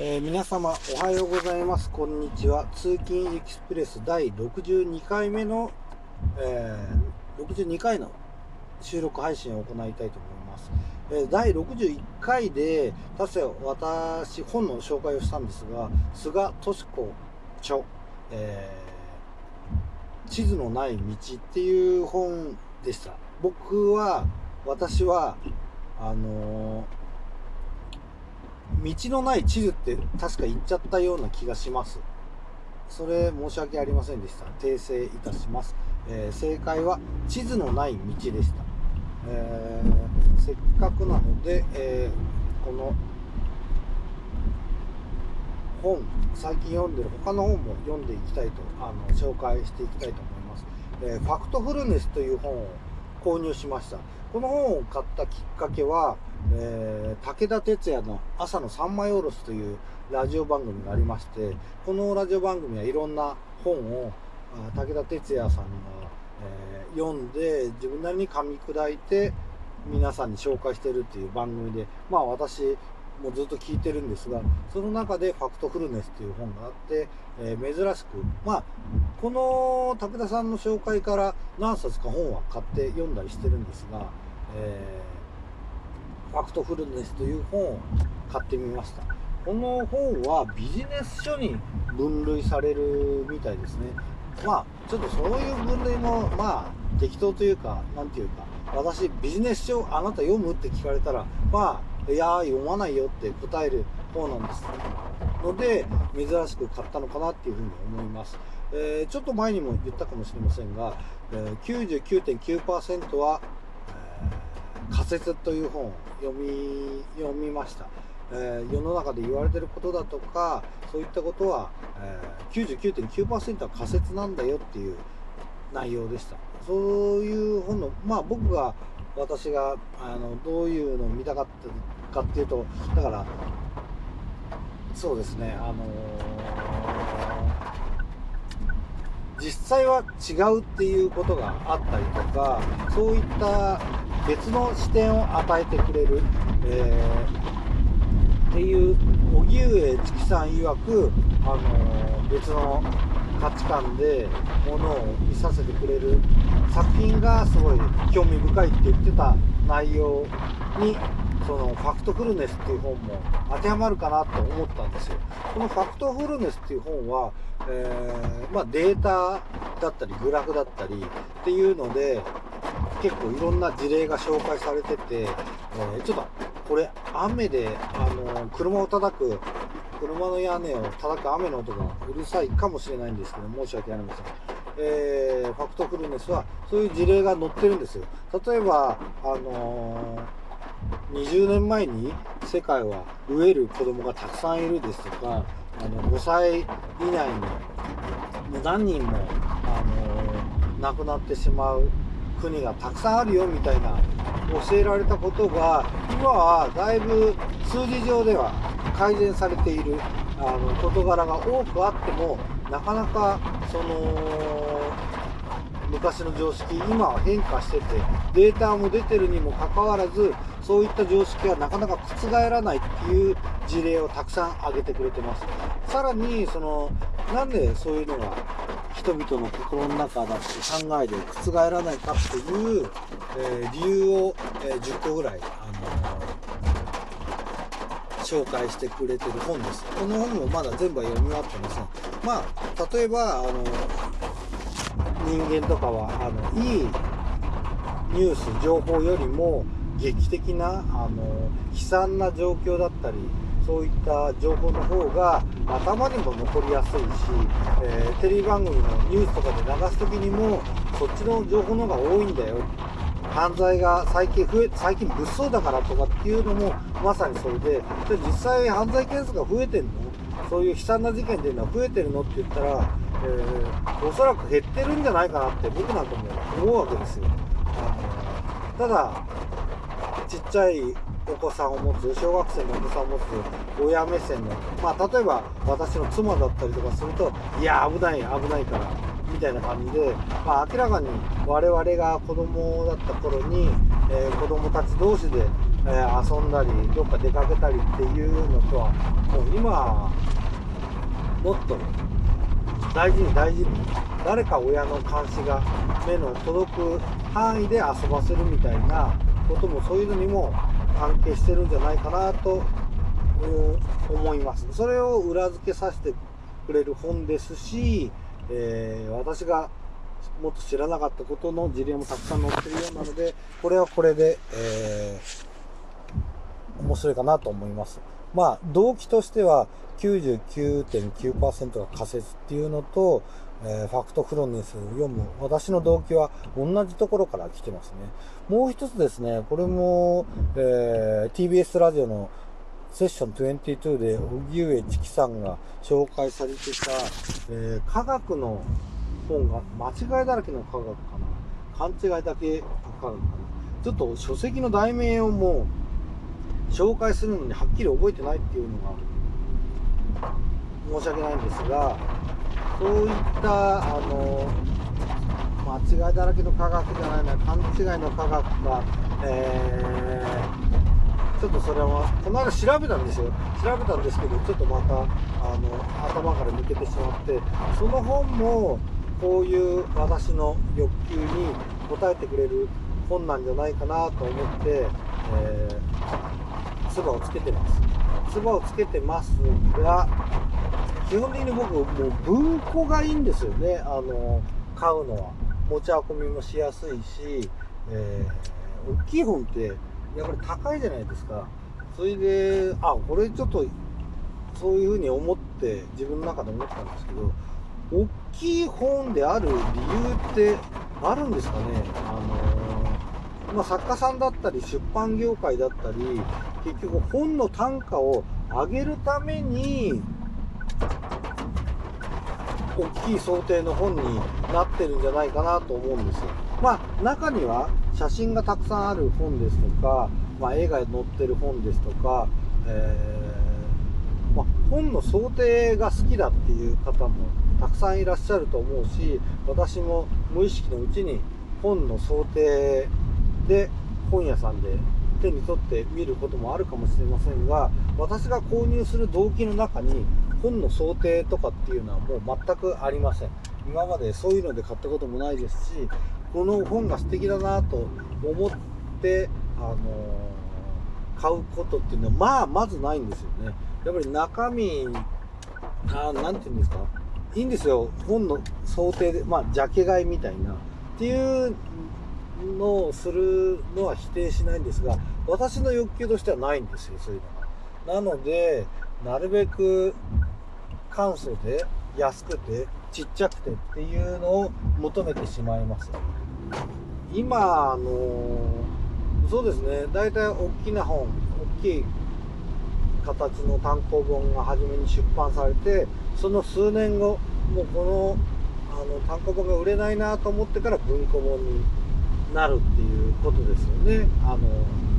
えー、皆様おはようございます。こんにちは。通勤エクスプレス第62回目の、えー、62回の収録配信を行いたいと思います、えー、第61回で確か私本の紹介をしたんですが菅敏子著、えー、地図のない道っていう本でした。僕は私はあのー道のない地図って確か言っちゃったような気がします。それ申し訳ありませんでした。訂正いたします。えー、正解は地図のない道でした。えー、せっかくなので、えー、この本、最近読んでる他の本も読んでいきたいと、あの紹介していきたいと思います。えファクトフルネスという本を購入しました。この本を買ったきっかけは、えー、武田鉄矢の朝の三枚おろしというラジオ番組がありまして、このラジオ番組はいろんな本を武田鉄矢さんが、えー、読んで自分なりに噛み砕いて皆さんに紹介してるっていう番組で、まあ私もずっと聞いてるんですが、その中でファクトフルネスという本があって、えー、珍しく、まあ、この武田さんの紹介から何冊か本は買って読んだりしてるんですが、えー、ファクトフルネスという本を買ってみました。この本はビジネス書に分類されるみたいですね。まあ、ちょっとそういう分類も、まあ、適当というか、なんていうか、私、ビジネス書あなた読むって聞かれたら、まあ、いや読まないよって答える方なんです、ねので、珍しく買ったのかなっていうふうに思います。えー、ちょっと前にも言ったかもしれませんが、え、99.9%は、えー、仮説という本を読み読みました、えー、世の中で言われてることだとかそういったことは、えー、99.9%は仮説なんだよっていう内容でした。そういう本のまあ僕が私があのどういうのを見たかったかっていうとだからそうですねあのー、実際は違うっていうことがあったりとかそういった別の視点を与えてくれる、えー、っていう荻上チキさん曰く、あのー、別の価値観でものを見させてくれる作品がすごい興味深いって言ってた内容にそのファクトフルネスっていう本も当てはまるかなと思ったんですよ。このファクトフルネスっていう本は、えー、まあ、データだったりグラフだったりっていうので結構いろんな事例が紹介されてて、えー、ちょっとこれ雨であの車を叩く車の屋根を叩く雨の音がうるさいかもしれないんですけど申し訳ありません。えー、ファクトフルネスはそういう事例が載ってるんですよ。例えば、あのー、20年前に世界は飢える子供がたくさんいるですとか、あの5歳以内に何人も、あの、亡くなってしまう国がたくさんあるよみたいな教えられたことが今はだいぶ数字上では改善されているあの事柄が多くあってもなかなかその昔の常識今は変化しててデータも出てるにもかかわらずそういった常識はなかなか覆らないっていう事例をたくさん挙げてくれてます。さらにそのなんでそういうのが人々の心の中だって考えで覆らないかっていう、えー、理由を、えー、10個ぐらい、あの紹介してくれてる本です。この本もまだ全部は読み終わってません。まあ例えばあの人間とかはあのいいニュース情報よりも劇的なあの悲惨な状況だったりそういった情報の方が頭にも残りやすいし、えー、テレビ番組のニュースとかで流す時にもそっちの情報の方が多いんだよ犯罪が最近増え最近物騒だからとかっていうのもまさにそれでで実際犯罪件数が増えてるの？そういう悲惨な事件っていうのは増えてるのって言ったら、えー、おそらく減ってるんじゃないかなって僕なんかも思うわけですよ。あのただちっちゃいお子さんを持つ小学生のお子さんを持つ親目線のまあ例えば私の妻だったりとかするといや危ない危ないからみたいな感じで、まあ、明らかに我々が子供だった頃に、えー、子供たち同士で、えー、遊んだりどっか出かけたりっていうのとはもう今もっと大事に大事に誰か親の監視が目の届く範囲で遊ばせるみたいなこともそういうのにも関係してるんじゃないかなと思います。それを裏付けさせてくれる本ですし、えー、私がもっと知らなかったことの事例もたくさん載ってるようなのでこれはこれで、えー、面白いかなと思います。まあ動機としては99.9%が仮説っていうのと、えー、ファクトフロネスを読む。私の動機は同じところから来てますね。もう一つですね、これも、えー、TBS ラジオのセッション22で荻上チキさんが紹介されてた、えー、科学の本が間違いだらけの科学かな。勘違いだけ科学かな。ちょっと書籍の題名をもう紹介するのにはっきり覚えてないっていうのが申し訳ないんですがそういったあの間違いだらけの科学じゃないな勘違いの科学が、えー、ちょっとそれはこの間調べたんですよ。調べたんですけどちょっとまたあの頭から抜けてしまってその本もこういう私の欲求に応えてくれる本なんじゃないかなと思って、えー、唾をつけてます。唾をつけてますが基本的に僕もう文庫がいいんですよねあの買うのは。持ち運びもしやすいし、えー、大きい本ってやっぱり高いじゃないですか。それであこれちょっとそういうふうに思って自分の中で思ったんですけど大きい本である理由ってあるんですかね。あのー、まあ、作家さんだったり出版業界だったり結局本の単価を上げるために大きい想定の本になってるんじゃないかなと思うんですよ。まあ中には写真がたくさんある本ですとか、まあ、絵が載ってる本ですとか、えー、まあ、本の想定が好きだっていう方もたくさんいらっしゃると思うし私も無意識のうちに本の想定で本屋さんで手に取って見ることもあるかもしれませんが私が購入する動機の中に本の想定とかっていうのはもう全くありません。今までそういうので買ったこともないですしこの本が素敵だなと思ってあのー、買うことっていうのはまあまずないんですよね。やっぱり中身あなんて言うんですか？いいんですよ。本の想定でまあジャケ買いみたいな。っていうのをするのは否定しないんですが私の欲求としてはないんですよそういうのが。なのでなるべく簡素で安くてちっちゃくてっていうのを求めてしまいます。今あのそうですね。大体大きな本大きい形の単行本が初めに出版されてその数年後もうこのあの単行本が売れないなと思ってから文庫本になるっていうことですよね。あの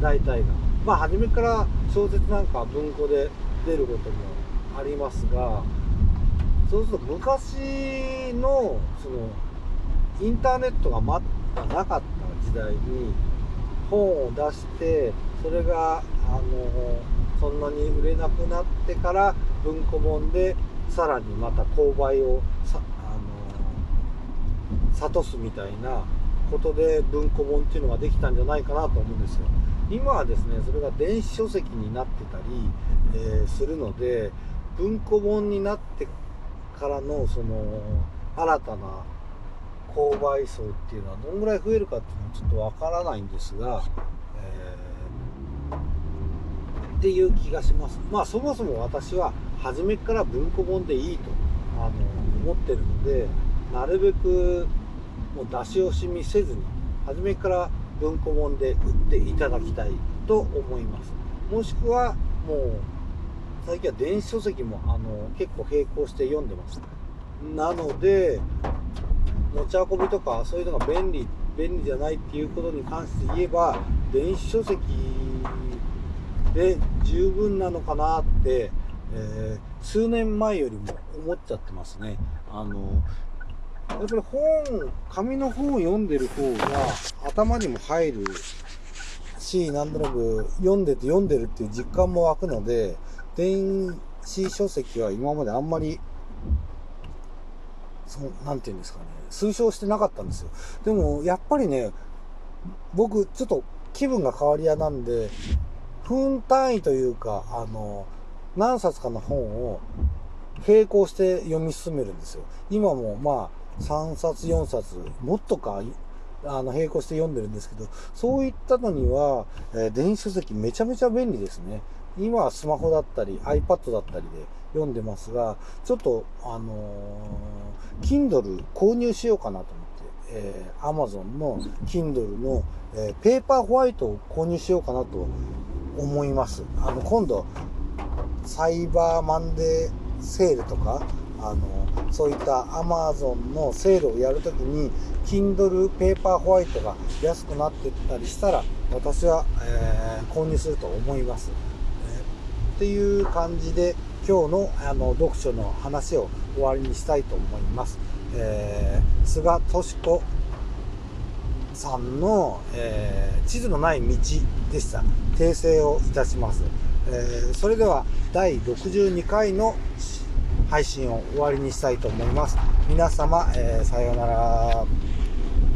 大体が。まあ初めから小説なんか文庫で出ることもありますがそうすると昔のそのインターネットがまだなかった時代に本を出してそれがあのそんなに売れなくなってから文庫本でさらにまた購買をさあの諭すみたいなことで文庫本っていうのができたんじゃないかなと思うんですよ。今はですねそれが電子書籍になってたり、えー、するので文庫本になってからのその新たな購買層っていうのはどんぐらい増えるかっていうのはちょっとわからないんですが、えー、っていう気がしますまあそもそも私は初めから文庫本でいいとあの思ってるのでなるべくもう出し惜しみせずに初めから文庫本で売っていただきたいと思います。もしくはもう最近は電子書籍もあの結構並行して読んでます。なので持ち運びとかそういうのが便利便利じゃないっていうことに関して言えば電子書籍で十分なのかなって、えー、数年前よりも思っちゃってますね。あのやっぱり本紙の本を読んでる方が頭にも入るし、なんとなく読んでて読んでるっていう実感も湧くので、電子書籍は今まであんまり、そ、なんて言うんですかね、推奨してなかったんですよ。でも、やっぱりね、僕、ちょっと気分が変わり屋なんで、分単位というか、あの、何冊かの本を並行して読み進めるんですよ。今もまあ、3冊、4冊、もっとか、あの、並行して読んでるんですけど、そういったのには、えー、電子書籍めちゃめちゃ便利ですね。今はスマホだったり iPad だったりで読んでますが、ちょっと、あのー、Kindle 購入しようかなと思って、えー、Amazon の Kindle の、えー、ペーパーホワイトを購入しようかなと思います。あの、今度、サイバーマンデーセールとか、あの、そういった Amazon のセールをやるときに、Kindle ペーパーホワイトが安くなってったりしたら、私は、えー、購入すると思います。えー、っていう感じで、今日のあの読書の話を終わりにしたいと思います。えー、菅敏子さんの、えー、地図のない道でした。訂正をいたします。えー、それでは第62回の配信を終わりにしたいと思います。皆様、えー、さようなら。